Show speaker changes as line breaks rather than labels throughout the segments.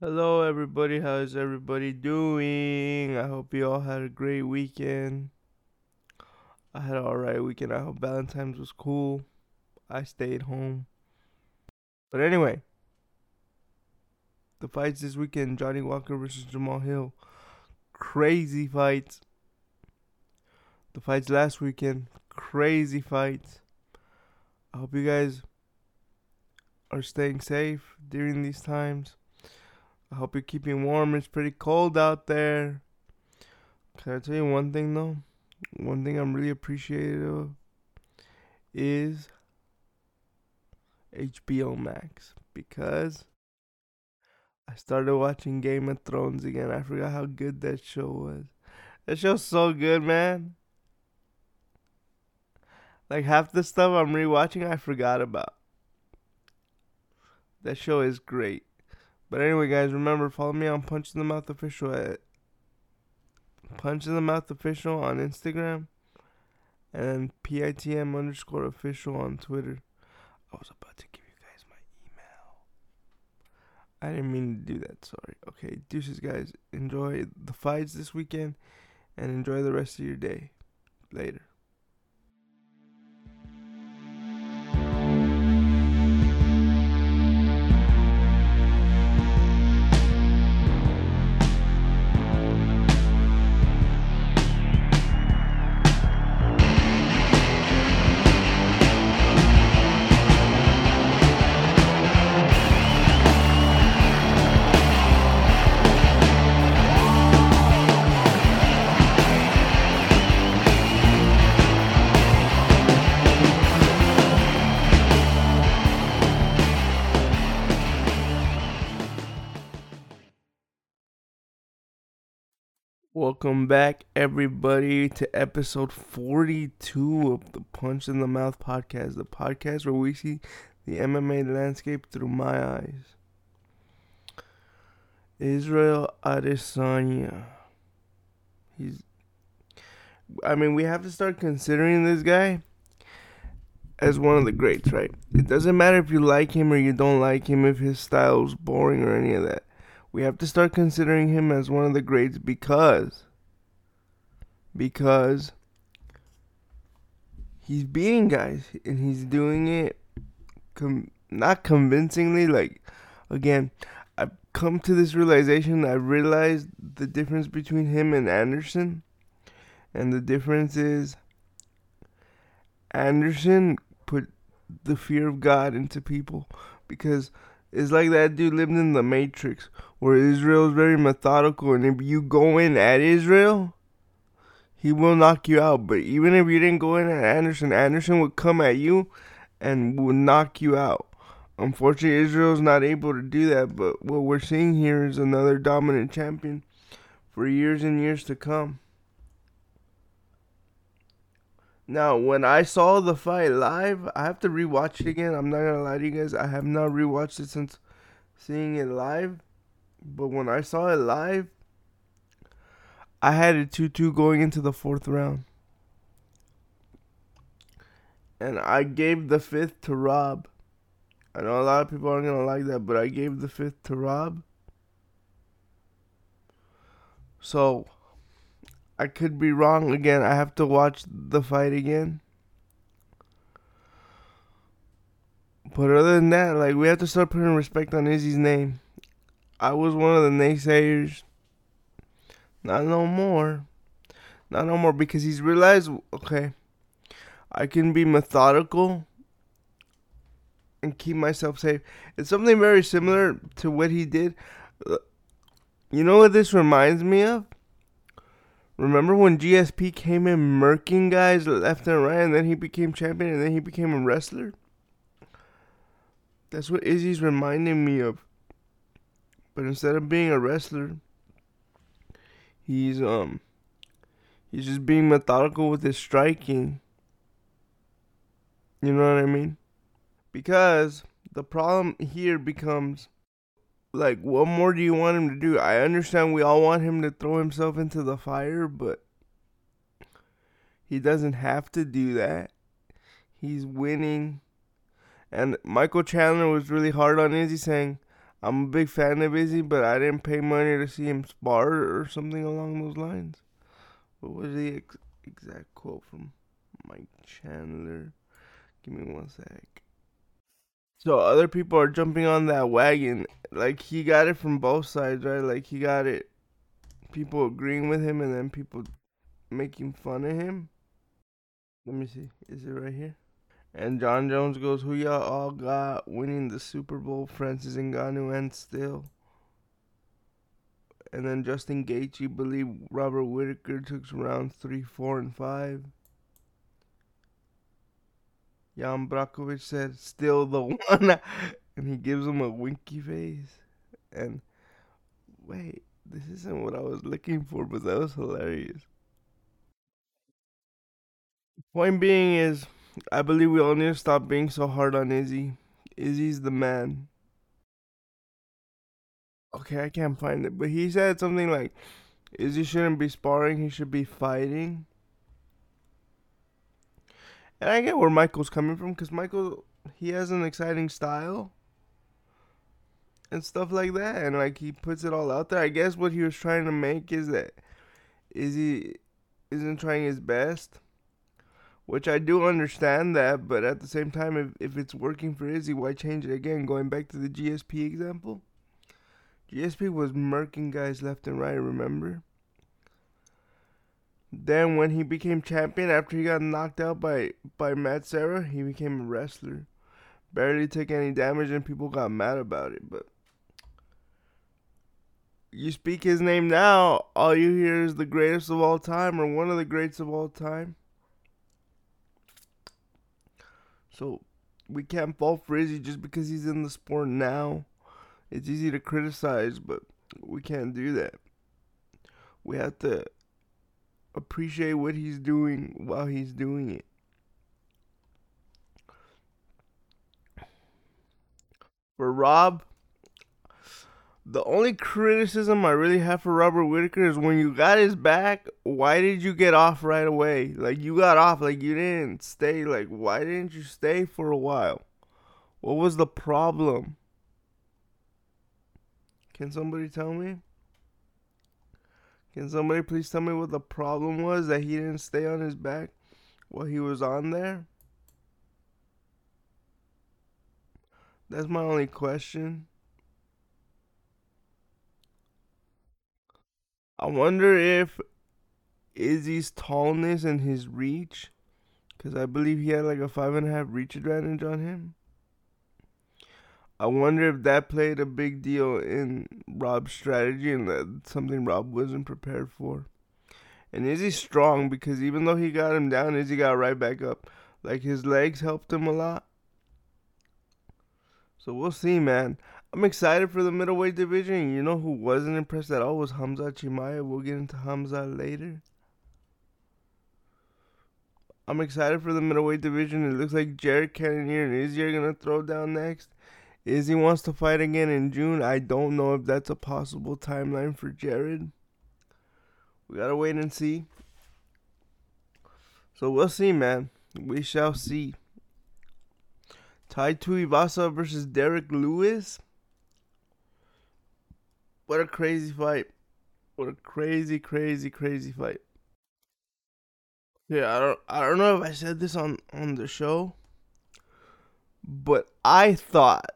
Hello, everybody. How's everybody doing? I hope you all had a great weekend. I had an alright weekend. I hope Valentine's was cool. I stayed home. But anyway, the fights this weekend Johnny Walker versus Jamal Hill. Crazy fights. The fights last weekend. Crazy fights. I hope you guys are staying safe during these times. I hope you're keeping warm. It's pretty cold out there. Can I tell you one thing though? One thing I'm really appreciative of is HBO Max because I started watching Game of Thrones again. I forgot how good that show was. That show's so good, man. Like half the stuff I'm rewatching I forgot about. That show is great. But anyway, guys, remember follow me on Punch in the Mouth Official at Punch in the Mouth Official on Instagram, and PITM underscore official on Twitter. I was about to give you guys my email. I didn't mean to do that. Sorry. Okay, deuces, guys. Enjoy the fights this weekend, and enjoy the rest of your day. Later. Welcome back, everybody, to episode 42 of the Punch in the Mouth podcast, the podcast where we see the MMA landscape through my eyes. Israel Adesanya. He's. I mean, we have to start considering this guy as one of the greats, right? It doesn't matter if you like him or you don't like him, if his style's boring or any of that we have to start considering him as one of the greats because because he's beating guys and he's doing it com- not convincingly like again I've come to this realization I realized the difference between him and Anderson and the difference is Anderson put the fear of God into people because it's like that dude lived in the Matrix, where Israel is very methodical, and if you go in at Israel, he will knock you out. But even if you didn't go in at Anderson, Anderson would come at you and would knock you out. Unfortunately, Israel's not able to do that, but what we're seeing here is another dominant champion for years and years to come. Now, when I saw the fight live, I have to rewatch it again. I'm not gonna lie to you guys, I have not rewatched it since seeing it live. But when I saw it live, I had a 2 2 going into the fourth round. And I gave the fifth to Rob. I know a lot of people aren't gonna like that, but I gave the fifth to Rob. So I could be wrong again. I have to watch the fight again. But other than that, like we have to start putting respect on Izzy's name. I was one of the naysayers. Not no more. Not no more because he's realized okay, I can be methodical and keep myself safe. It's something very similar to what he did. You know what this reminds me of? Remember when GSP came in murking guys left and right, and then he became champion, and then he became a wrestler? That's what Izzy's reminding me of. But instead of being a wrestler, he's um he's just being methodical with his striking. You know what I mean? Because the problem here becomes like what more do you want him to do? I understand we all want him to throw himself into the fire, but he doesn't have to do that. He's winning. And Michael Chandler was really hard on Izzy saying, I'm a big fan of Izzy, but I didn't pay money to see him spar or something along those lines. What was the ex- exact quote from Mike Chandler? Give me one sec. So other people are jumping on that wagon. Like he got it from both sides, right? Like he got it people agreeing with him and then people making fun of him. Let me see. Is it right here? And Jon Jones goes, Who y'all all got winning the Super Bowl? Francis Ngannou and still. And then Justin Gaethje believe Robert Whitaker took rounds 3, 4, and 5. Jan Blachowicz said, Still the one. and he gives him a winky face. And wait, this isn't what I was looking for, but that was hilarious. Point being is, I believe we all need to stop being so hard on Izzy. Izzy's the man. Okay, I can't find it, but he said something like, Izzy shouldn't be sparring, he should be fighting. And I get where Michael's coming from, because Michael, he has an exciting style and stuff like that, and like he puts it all out there. I guess what he was trying to make is that Izzy isn't trying his best, which I do understand that, but at the same time, if if it's working for Izzy, why change it again? Going back to the GSP example, GSP was murking guys left and right. Remember? Then when he became champion after he got knocked out by by Matt Serra, he became a wrestler. Barely took any damage and people got mad about it, but you speak his name now, all you hear is the greatest of all time or one of the greats of all time. So we can't fall for Izzy just because he's in the sport now. It's easy to criticize, but we can't do that. We have to appreciate what he's doing while he's doing it. For Rob, the only criticism I really have for Robert Whitaker is when you got his back, why did you get off right away? Like you got off, like you didn't stay. Like why didn't you stay for a while? What was the problem? Can somebody tell me? Can somebody please tell me what the problem was that he didn't stay on his back while he was on there? That's my only question. I wonder if Izzy's tallness and his reach, because I believe he had like a five and a half reach advantage on him. I wonder if that played a big deal in Rob's strategy and that something Rob wasn't prepared for. And Izzy's strong because even though he got him down, Izzy got right back up. Like his legs helped him a lot. So we'll see, man. I'm excited for the middleweight division. You know who wasn't impressed at all was Hamza Chimaev. We'll get into Hamza later. I'm excited for the middleweight division. It looks like Jared Cannonier and Izzy are gonna throw down next. Izzy wants to fight again in June. I don't know if that's a possible timeline for Jared. We gotta wait and see. So we'll see, man. We shall see. Tai Tuivasa versus Derrick Lewis. What a crazy fight. What a crazy, crazy, crazy fight. Yeah, I don't I don't know if I said this on on the show, but I thought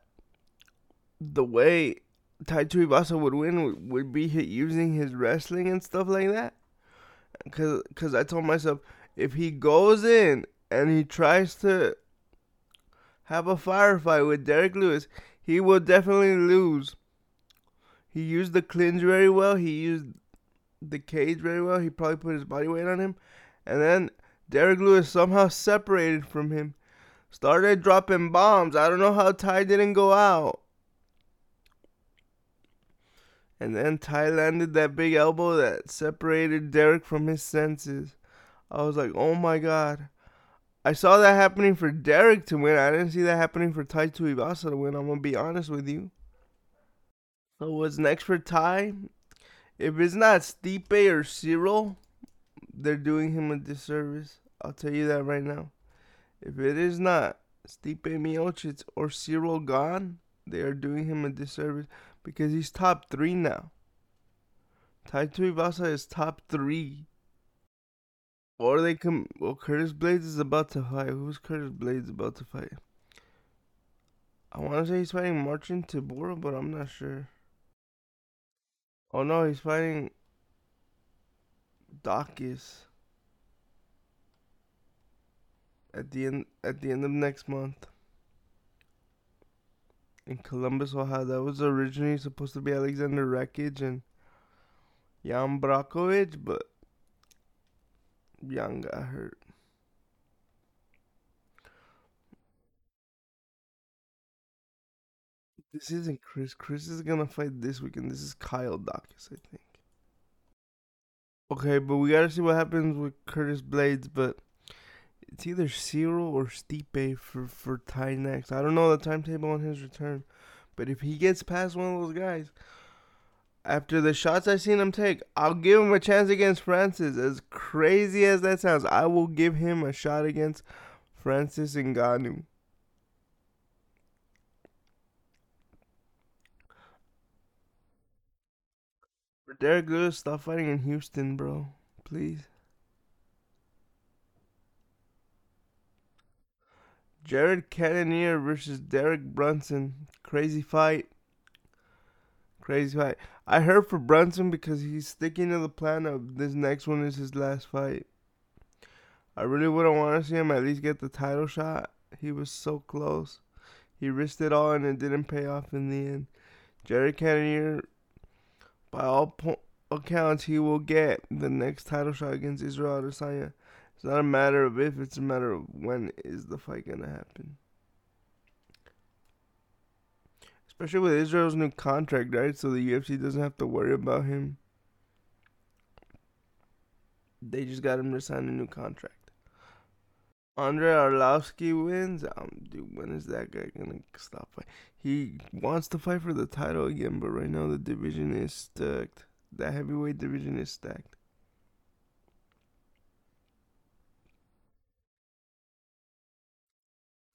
the way Tai Tuivasa would win would, be using his wrestling and stuff like that. Cause, cause I told myself if he goes in and he tries to have a firefight with Derrick Lewis, he will definitely lose. He used the clinch very well. He used the cage very well. He probably put his body weight on him. And then Derrick Lewis somehow separated from him. Started dropping bombs. I don't know how Tai didn't go out. And then Tai landed that big elbow that separated Derrick from his senses. I was like, oh my god. I saw that happening for Derrick to win. I didn't see that happening for Tai Tuivasa to win. I'm gonna be honest with you. What's next for Tai? If it's not Stipe or Ciryl, they're doing him a disservice. I'll tell you that right now. If it is not Stipe Miocic or Ciryl Gane, they are doing him a disservice because he's top three now. Tai Tuivasa is top three. Or they come. Well, Curtis Blaydes is about to fight. Who's Curtis Blaydes about to fight? I want to say he's fighting Marcin Tybura, but I'm not sure. Oh no, he's fighting Daukaus at the end at the end of next month in Columbus, Ohio. That was originally supposed to be Aleksandar Rakic and Jan but Jan got hurt. This isn't Chris. Chris is gonna fight this weekend. This is Kyle Daukaus, I think. Okay, but we gotta see what happens with Curtis Blaydes, but it's either Ciryl or Stipe for, for Tai next. I don't know the timetable on his return. But if he gets past one of those guys, after the shots I've seen him take, I'll give him a chance against Francis. As crazy as that sounds, I will give him a shot against Francis Ngannou. Derrick Lewis, stop fighting in Houston, bro. Please. Jared Cannonier versus Derek Brunson. Crazy fight. Crazy fight. I heard for Brunson because he's sticking to the plan of this next one is his last fight. I really wouldn't want to see him at least get the title shot. He was so close. He risked it all and it didn't pay off in the end. Jared Cannonier, by all po- accounts, he will get the next title shot against Israel Adesanya. It's not a matter of if, it's a matter of when is the fight gonna happen. Especially with Israel's new contract, right? So the UFC doesn't have to worry about him. They just got him to sign a new contract. Andrei Arlovski wins. Um, dude, when is that guy gonna stop fighting? He wants to fight for the title again, but right now the division is stacked. The heavyweight division is stacked.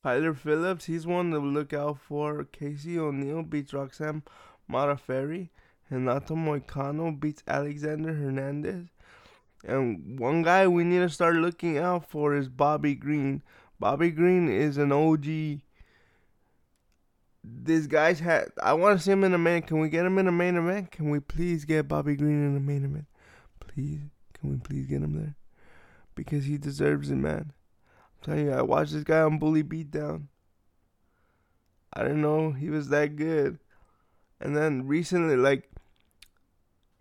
Tyler Phillips, he's one to look out for. Casey O'Neill beats Roxanne Modafferi. Renato Moicano beats Alexander Hernandez. And one guy we need to start looking out for is Bobby Green. Bobby Green is an OG. This guy's had. I want to see him in a main. Can we get him in a main event? Can we please get Bobby Green in a main event? Please, can we please get him there? Because he deserves it, man. I'm telling you, I watched this guy on Bully Beatdown. I didn't know he was that good. And then recently, like,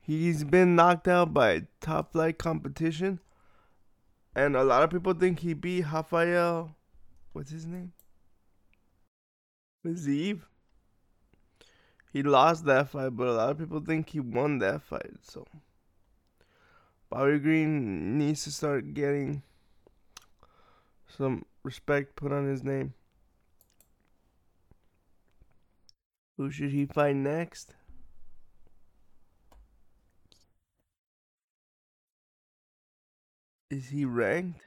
he's been knocked out by top flight competition. And a lot of people think he beat Rafael. What's his name? Fiziev. He lost that fight, but a lot of people think he won that fight. So, Bobby Green needs to start getting some respect put on his name. Who should he fight next? Is he ranked?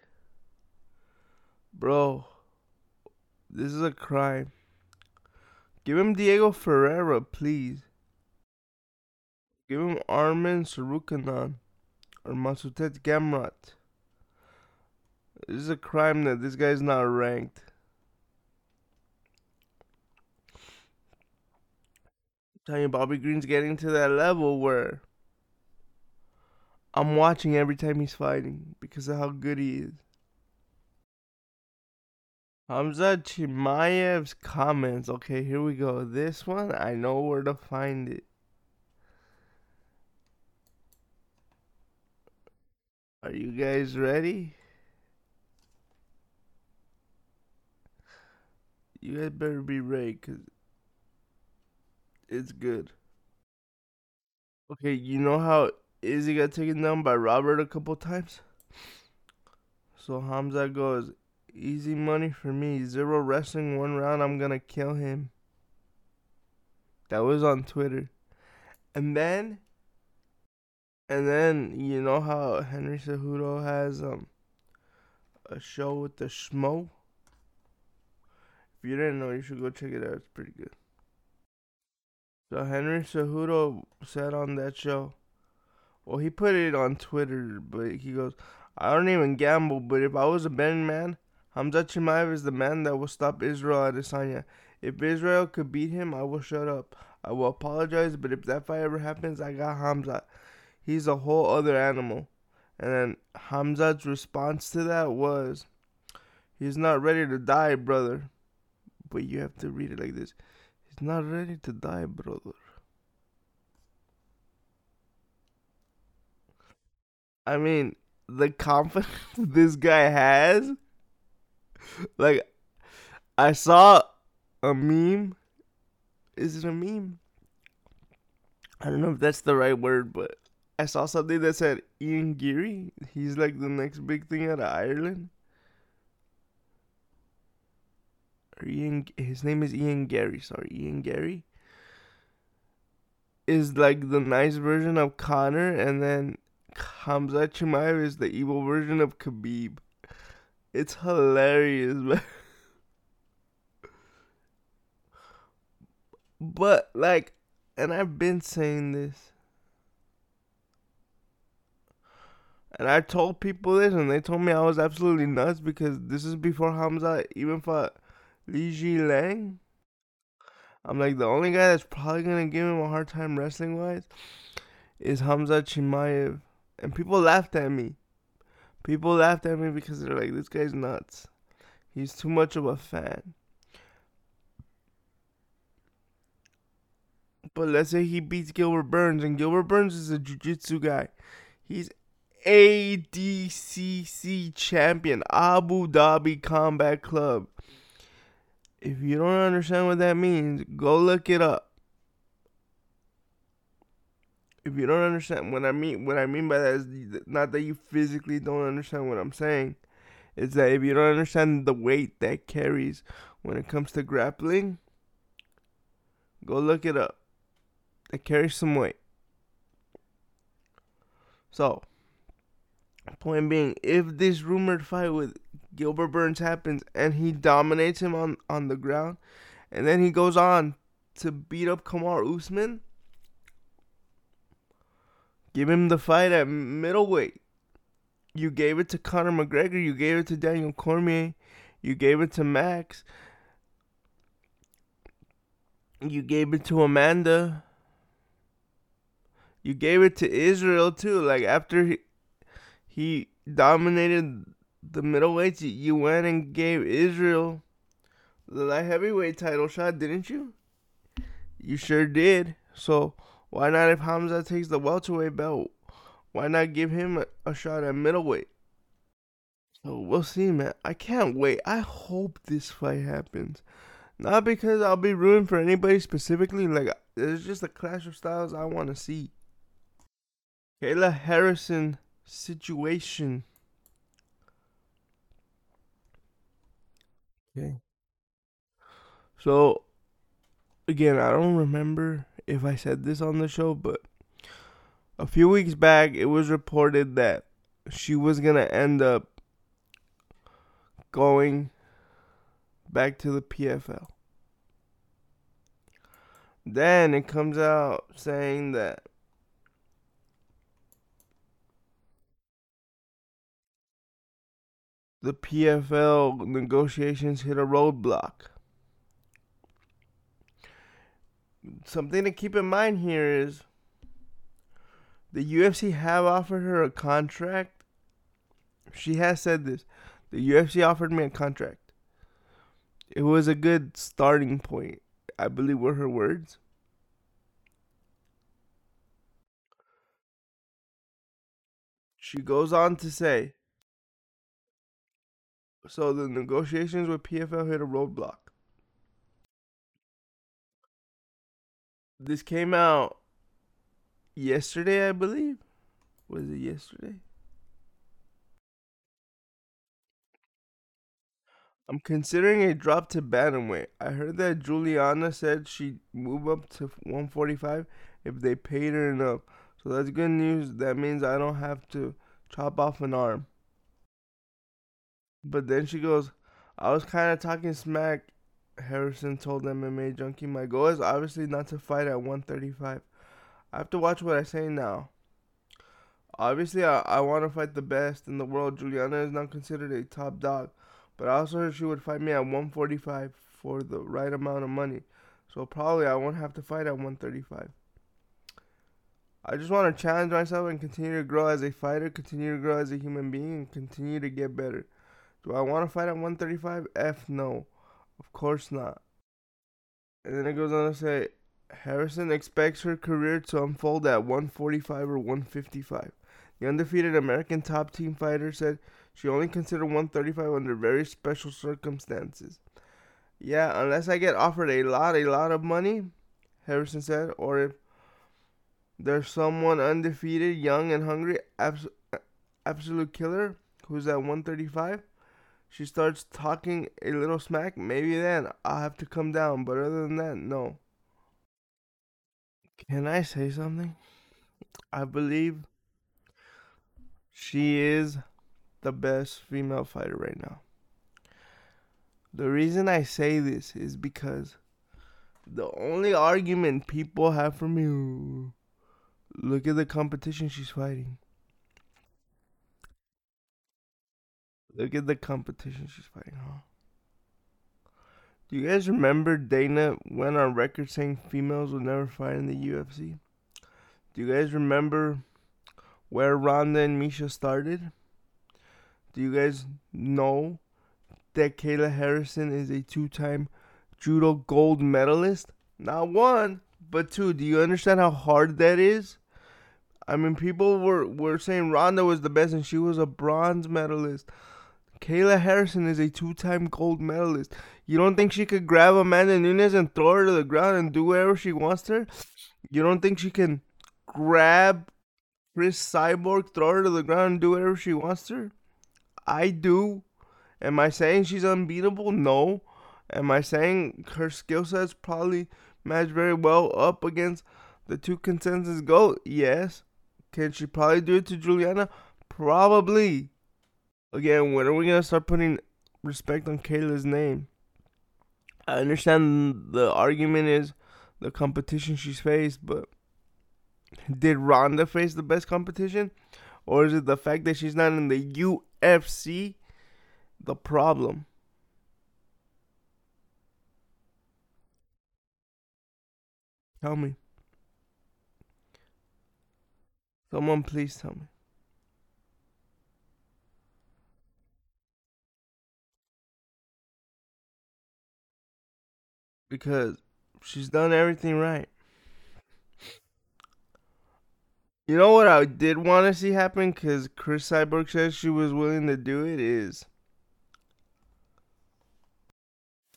Bro, this is a crime. Give him Diego Ferreira, please. Give him Arman Tsarukyan or Mateusz Gamrot. This is a crime that this guy's not ranked. I'm telling you, Bobby Green's getting to that level where I'm watching every time he's fighting because of how good he is. Hamza Chimaev's comments. Okay, here we go. This one, I know where to find it. Are you guys ready? You guys better be ready because it's good. Okay, you know how Izzy got taken down by Robert a couple times? So Hamza goes, easy money for me. Zero wrestling, one round, I'm gonna kill him. That was on Twitter. And then and then you know how Henry Cejudo has um a show with the Schmo? If you didn't know, you should go check it out. It's pretty good. So Henry Cejudo said on that show, well, he put it on Twitter, but he goes, I don't even gamble, but if I was a betting man, Hamza Chimaev is the man that will stop Israel Adesanya. If Israel could beat him, I will shut up. I will apologize, but if that fight ever happens, I got Hamza. He's a whole other animal. And then Hamza's response to that was, He's not ready to die, brother. But you have to read it like this He's not ready to die, brother. I mean, the confidence this guy has. Like, I saw a meme. Is it a meme? I don't know if that's the right word, but I saw something that said Ian Garry. He's like the next big thing out of Ireland. Ian, his name is Ian Garry. Sorry, Ian Garry is like the nice version of Conor, and then Hamza Chimaev is the evil version of Khabib. It's hilarious, man. But like, and I've been saying this, and I told people this, and they told me I was absolutely nuts because this is before Hamza even fought Li Jingliang. I'm like the only guy that's probably gonna give him a hard time wrestling wise is Hamza Chimaev, and people laughed at me. People laughed at me because they're like, this guy's nuts. He's too much of a fan. But let's say he beats Gilbert Burns, and Gilbert Burns is a jiu-jitsu guy. He's ADCC champion, Abu Dhabi Combat Club. If you don't understand what that means, go look it up. If you don't understand what I mean, what I mean by that is not that you physically don't understand what I'm saying. It's that if you don't understand the weight that carries when it comes to grappling, go look it up It carries some weight. So, point being, if this rumored fight with Gilbert Burns happens and he dominates him on, on the ground, and then he goes on to beat up Kamaru Usman, give him the fight at middleweight. You gave it to Conor McGregor, you gave it to Daniel Cormier, you gave it to Max, you gave it to Amanda you gave it to Israel too. Like after he, he dominated the middleweights, you went and gave Israel the light heavyweight title shot, didn't you? You sure did. So why not if Hamza takes the welterweight belt? Why not give him a, shot at middleweight? So we'll see, man. I can't wait. I hope this fight happens. Not because I'll be rooting for anybody specifically. Like, it's just a clash of styles I want to see. Kayla Harrison situation. Okay. So, again, I don't remember if I said this on the show, but a few weeks back, it was reported that she was going to end up going back to the PFL. Then it comes out saying that the PFL negotiations hit a roadblock. Something to keep in mind here is the UFC have offered her a contract. She has said this. The UFC offered me a contract. It was a good starting point, I believe were her words. She goes on to say so the negotiations with PFL hit a roadblock. This came out yesterday, I believe. Was it yesterday? I'm considering a drop to bantamweight. I heard that Julianna said she'd move up to 145 if they paid her enough. So that's good news. That means I don't have to chop off an arm. But then she goes, I was kind of talking smack Harrison told MMA Junkie, "My goal oh, is obviously not to fight at 135. I have to watch what I say now. Obviously, I, I want to fight the best in the world. Julianna is not considered a top dog, but I also heard she would fight me at 145 for the right amount of money. So probably I won't have to fight at 135. I just want to challenge myself and continue to grow as a fighter, continue to grow as a human being, and continue to get better. Do I want to fight at 135? F no. Of course not. And then it goes on to say Harrison expects her career to unfold at 145 or 155. The undefeated American top team fighter said she only considered 135 under very special circumstances. Yeah, unless I get offered a lot, a lot of money, Harrison said, or if there's someone undefeated, young and hungry, abs- absolute killer who's at 135, she starts talking a little smack, maybe then I'll have to come down. But other than that, no. Can I say something? I believe she is the best female fighter right now. The reason I say this is because the only argument people have for me look at the competition she's fighting. Look at the competition she's fighting, huh? Do you guys remember Dana went on record saying females would never fight in the UFC? Do you guys remember where Ronda and Miesha started? Do you guys know that Kayla Harrison is a two time judo gold medalist? Not one, but two. Do you understand how hard that is? I mean, people were, were saying Ronda was the best and she was a bronze medalist. Kayla Harrison is a two time gold medalist. You don't think she could grab Amanda Nunes and throw her to the ground and do whatever she wants to her? You don't think she can grab Cris Cyborg, throw her to the ground and do whatever she wants to her? I do. Am I saying she's unbeatable? No. Am I saying her skill sets probably match very well up against the two consensus GOAT? Yes. Can she probably do it to Julianna? Probably. Again, when are we gonna start putting respect on Kayla's name? I understand the argument is the competition she's faced, but did Ronda face the best competition? Or is it the fact that she's not in the UFC the problem? Tell me. Someone please tell me. Because she's done everything right. You know what I did want to see happen? Because Cris Cyborg says she was willing to do it is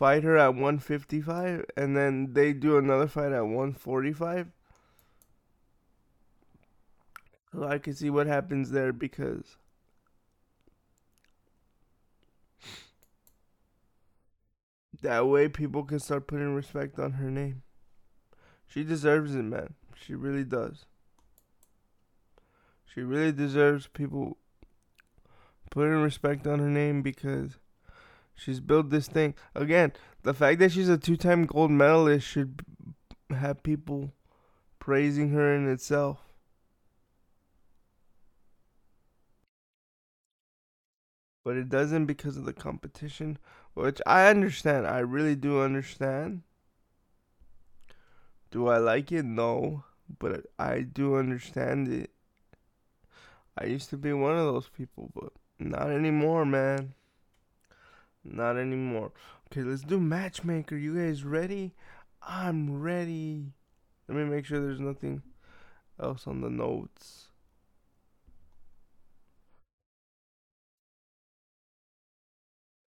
fight her at 155 and then they do another fight at 145. So I can see what happens there because that way people can start putting respect on her name. She deserves it, man. She really does. She really deserves people putting respect on her name because she's built this thing. Again, the fact that she's a two time gold medalist should have people praising her in itself. But it doesn't because of the competition, which I understand. I really do understand. Do I like it? No. But I do understand it. I used to be one of those people, but not anymore, man. Not anymore. Okay, let's do matchmaker. You guys ready? I'm ready. Let me make sure there's nothing else on the notes.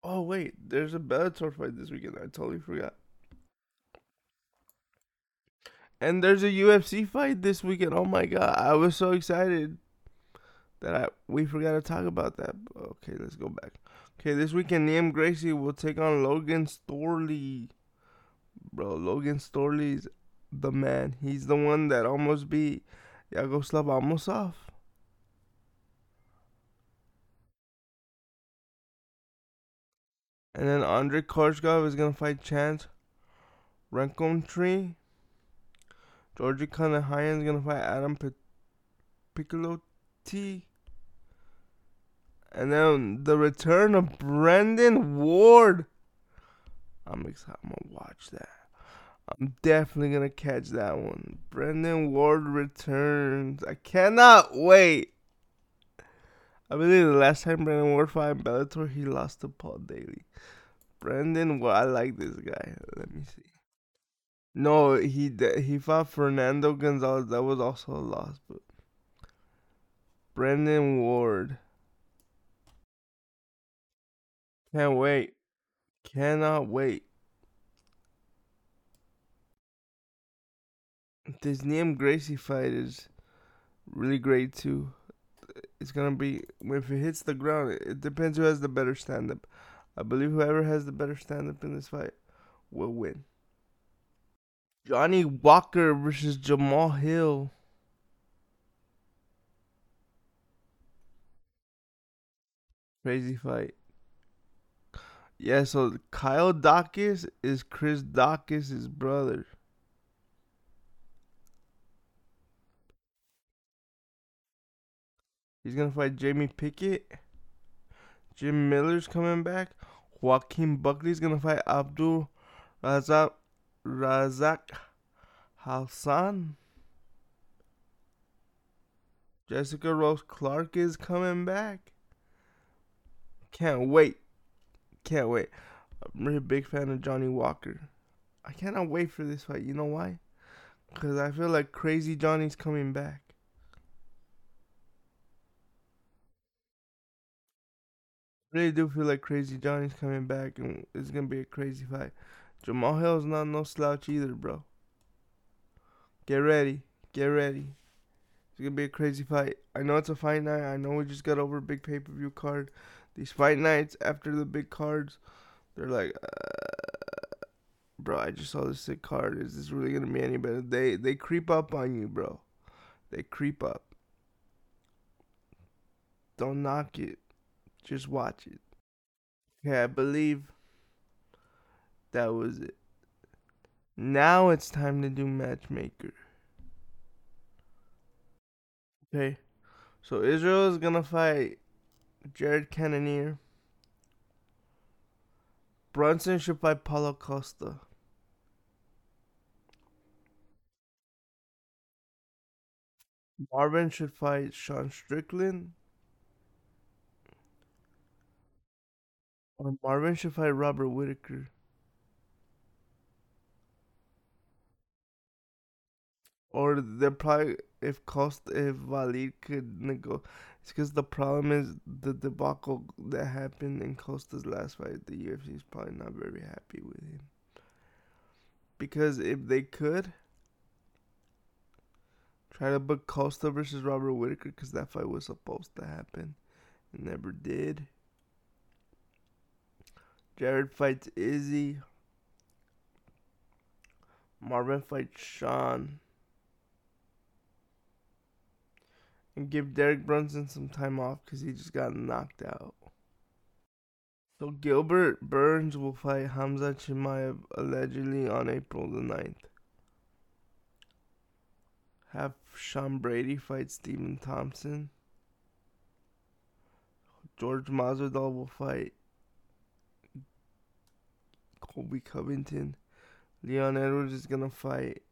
Oh wait, there's a Bellator fight this weekend. I totally forgot. And there's a UFC fight this weekend. Oh my god, I was so excited that I we forgot to talk about that. Okay, let's go back. Okay, this weekend Neiman Gracie will take on Logan Storley. Bro, Logan Storley's the man. He's the one that almost beat Yaroslav Amosov. And then Andrey Koreshkov is gonna fight Chance Rencountre. Georgi Karakhanyan is gonna fight Adam P- Piccolo T. And then the return of Brennan Ward. I'm excited. I'm gonna watch that. I'm definitely gonna catch that one. Brennan Ward returns. I cannot wait. I believe the last time Brennan Ward fought in Bellator, he lost to Paul Daley. Brennan Ward, I like this guy. Let me see. No, he he fought Fernando Gonzalez. That was also a loss, but Brennan Ward. Can't wait. Cannot wait. This Neiman Gracie fight is really great too. It's gonna be if it hits the ground. It depends who has the better stand up. I believe whoever has the better stand up in this fight will win. Johnny Walker versus Jamal Hill. Crazy fight. Yeah, so Kyle Daukaus is Chris Daukaus' brother. He's gonna fight Jamie Pickett. Jim Miller's coming back. Joaquin Buckley's gonna fight Abdul Razak Razak Hassan. Jessica Rose Clark is coming back. Can't wait. Can't wait. I'm really a big fan of Johnny Walker. I cannot wait for this fight. You know why? Because I feel like Crazy Johnny's coming back. Really do feel like Crazy Johnny's coming back and it's to be a crazy fight. Jamal Hill's not no slouch either, bro. Get ready. Get ready. It's gonna be a crazy fight. I know it's a fight night. I know we just got over a big pay per view card. These fight nights after the big cards, they're like, uh, bro, I just saw this sick card. Is this really gonna be any better? They they creep up on you, bro. They creep up. Don't knock it. Just watch it. Okay, I believe that was it. Now it's time to do matchmaker. Okay. So Israel is gonna fight Jared Cannonier. Brunson should fight Paulo Costa. Marvin should fight Sean Strickland. Or Marvin should fight Robert Whitaker. Or they're probably if Costa if Valid could nego it's because the problem is the debacle that happened in Costa's last fight. The UFC is probably not very happy with him. Because if they could try to book Costa versus Robert Whitaker, because that fight was supposed to happen, never did. Jared fights Izzy. Marvin fights Sean. and give Derek Brunson some time off because he just got knocked out. So Gilbert Burns will fight Hamza Chimaev allegedly on April the 9th. Have Sean Brady fight Stephen Thompson. George Masvidal will fight Colby Covington. Leon Edwards is gonna fight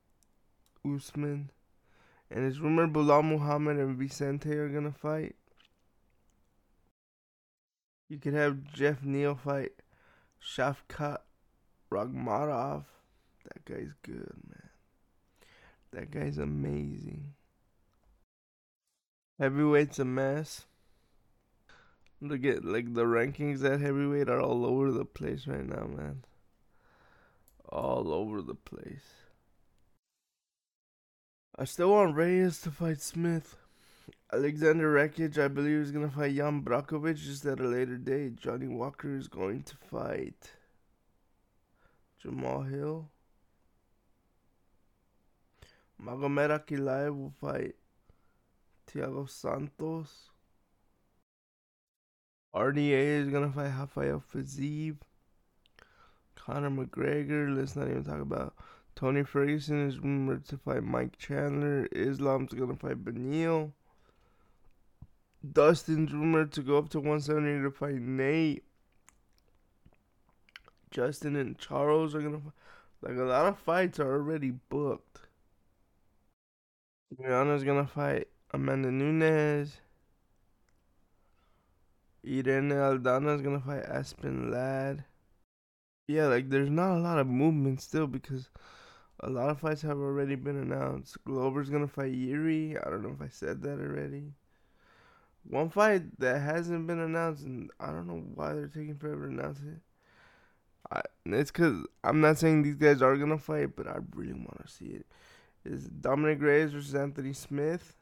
Usman. And it's rumored Belal Muhammad and Vicente are gonna fight. You could have Geoff Neal fight Shavkat Rakhmonov. That guy's good, man. That guy's amazing. Heavyweight's a mess. Look at like the rankings at heavyweight are all over the place right now, man. All over the place. I still want Reyes to fight Smith. Aleksandar Rakic, I believe, is going to fight Jan Blachowicz just at a later date. Johnny Walker is going to fight Jamal Hill. Magomed will fight Thiago Santos. RDA is going to fight Rafael Fiziev. Conor McGregor. Let's not even talk about Tony Ferguson is rumored to fight Mike Chandler. Islam's gonna fight Beneil. Dustin's rumored to go up to 170 to fight Nate. Justin and Charles are gonna like a lot of fights are already booked. Rihanna's gonna fight Amanda Nunes. Irene Aldana's gonna fight Aspen Ladd. Yeah, like there's not a lot of movement still because a lot of fights have already been announced. Glover's gonna fight Yuri. I don't know if I said that already. One fight that hasn't been announced, and I don't know why they're taking forever to announce it. I, it's because I'm not saying these guys are gonna fight, but I really want to see it. Is Dominic Reyes versus Anthony Smith?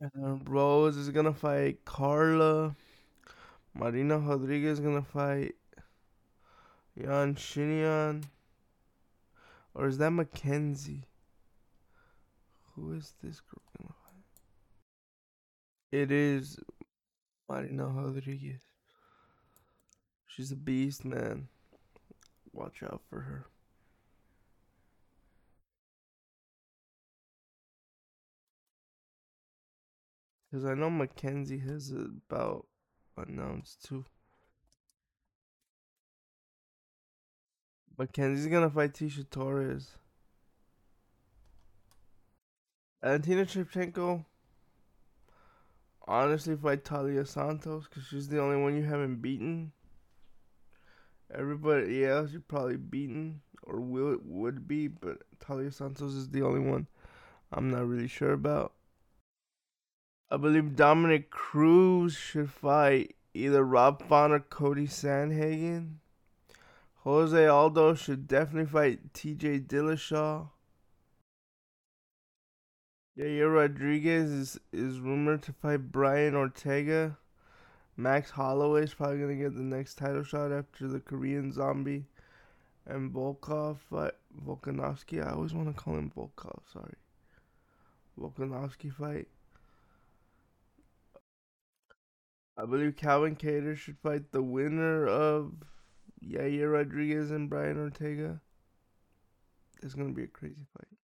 And Rose is gonna fight Carla. Marina Rodriguez gonna fight Yan Xiaonan. Or is that Mackenzie? Who is this girl gonna fight? It is Marina Rodriguez. She's a beast, man. Watch out for her. Because I know Mackenzie has about announced too. Mackenzie's gonna fight Tecia Torres. Valentina Shevchenko honestly fight Taila Santos because she's the only one you haven't beaten. Everybody else you probably beaten or will would be, but Taila Santos is the only one I'm not really sure about. I believe Dominick Cruz should fight either Rob Font or Cory Sandhagen. Jose Aldo should definitely fight TJ Dillashaw. Yair Rodriguez is, is rumored to fight Brian Ortega. Max Holloway is probably going to get the next title shot after the Korean Zombie and Volkov fight. Volkanovski. I always want to call him Volkov, sorry. Volkanovski fight. I believe Calvin Kattar should fight the winner of Yair Rodriguez and Brian Ortega. It's gonna be a crazy fight.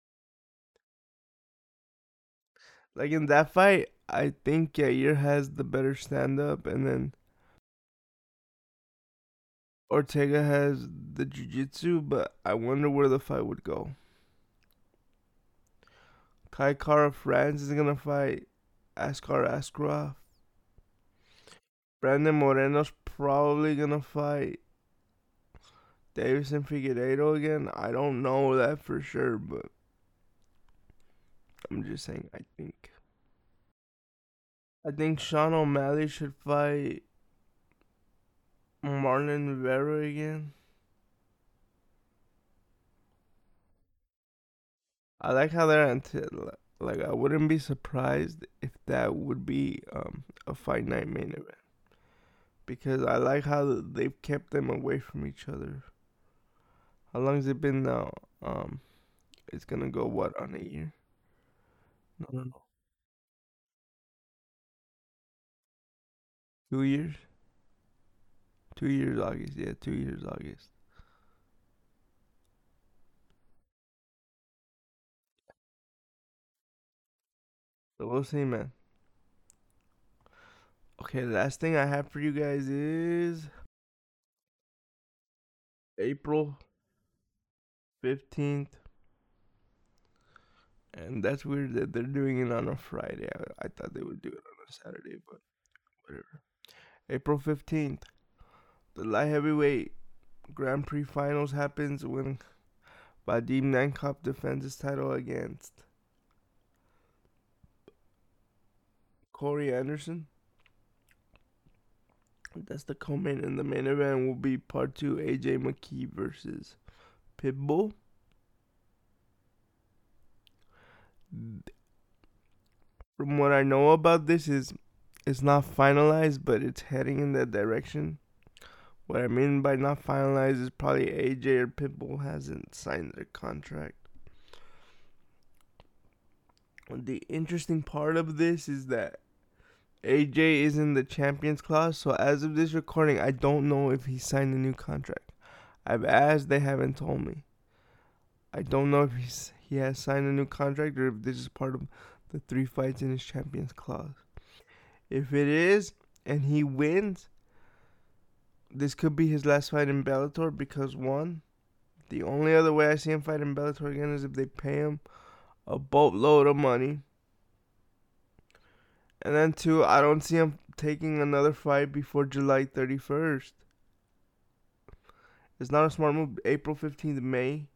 Like in that fight, I think Yair has the better stand up, and then Ortega has the jiu jitsu, but I wonder where the fight would go. Kai Kara-France is gonna fight Askar Askarov. Brandon Moreno's probably gonna fight Deiveson Figueiredo again. I don't know that for sure, but I'm just saying I think. I think Sean O'Malley should fight Marlon Rivera again. I like how they're anti- like I wouldn't be surprised if that would be um, a fight night main event because I like how they've kept them away from each other. How long has it been now? Um, it's gonna go what on a year? No, no, no. Two years. Two years August. Yeah, two years August. So we'll see, man. Okay, last thing I have for you guys is April 15th. And that's weird that they're doing it on a Friday. I, I thought they would do it on a Saturday, but whatever. April 15th, the light heavyweight Grand Prix finals happens when Vadim Nemkov defends his title against Corey Anderson. That's the co-main, and the main event will be part two: AJ McKee versus Pitbull. From what I know about this is it's not finalized, but it's heading in that direction. What I mean by not finalized is probably AJ or Pitbull hasn't signed their contract. The interesting part of this is that AJ is in the Champions Clause, so as of this recording, I don't know if he signed a new contract. I've asked, they haven't told me. I don't know if he's, he has signed a new contract or if this is part of the three fights in his Champions Clause. If it is, and he wins, this could be his last fight in Bellator because one, the only other way I see him fight in Bellator again is if they pay him a boatload of money. And then two, I don't see him taking another fight before July 31st. It's not a smart move. April 15th, May,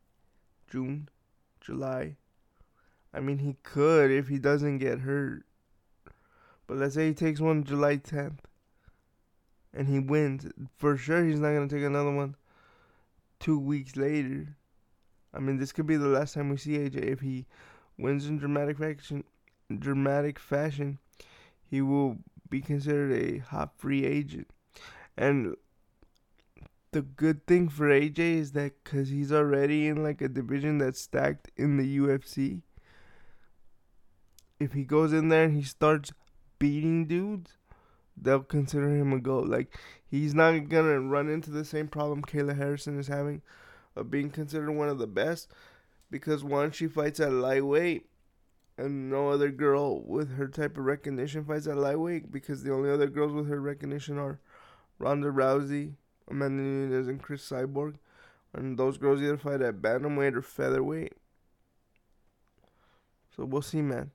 June, July. I mean, he could if he doesn't get hurt. But let's say he takes one July 10th and he wins. For sure, he's not going to take another one two weeks later. I mean, this could be the last time we see AJ. If he wins in dramatic fashion, dramatic fashion, he will be considered a hot free agent. And the good thing for AJ is that because he's already in like a division that's stacked in the UFC, if he goes in there and he starts beating dudes, they'll consider him a goat. Like he's not gonna run into the same problem Kayla Harrison is having of being considered one of the best because once she fights at lightweight and no other girl with her type of recognition fights at lightweight because the only other girls with her recognition are Ronda Rousey, Amanda Nunes, and Cris Cyborg, and those girls either fight at bantamweight or featherweight. So we'll see, man.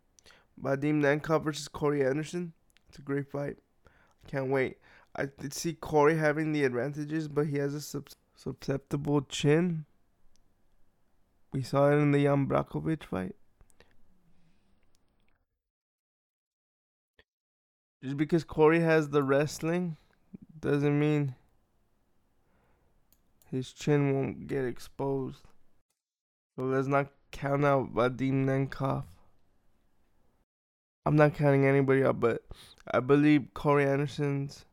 Vadim Nemkov versus Corey Anderson. It's a great fight. I Can't wait. I did see Corey having the advantages, but he has a sub- susceptible chin. We saw it in the Jan Blachowicz fight. Just because Corey has the wrestling doesn't mean his chin won't get exposed. So let's not count out Vadim Nemkov. I'm not counting anybody out, but I believe Corey Anderson's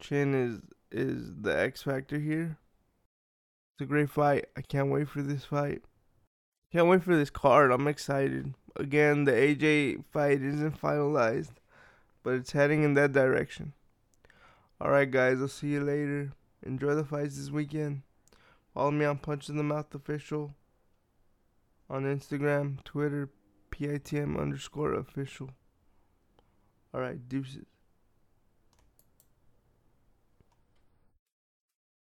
chin is is the X factor here. It's a great fight. I can't wait for this fight. Can't wait for this card. I'm excited. Again, the AJ fight isn't finalized, but it's heading in that direction. Alright, guys, I'll see you later. Enjoy the fights this weekend. Follow me on Punch in the Mouth Official on Instagram, Twitter, PITM underscore official. Alright, deuces.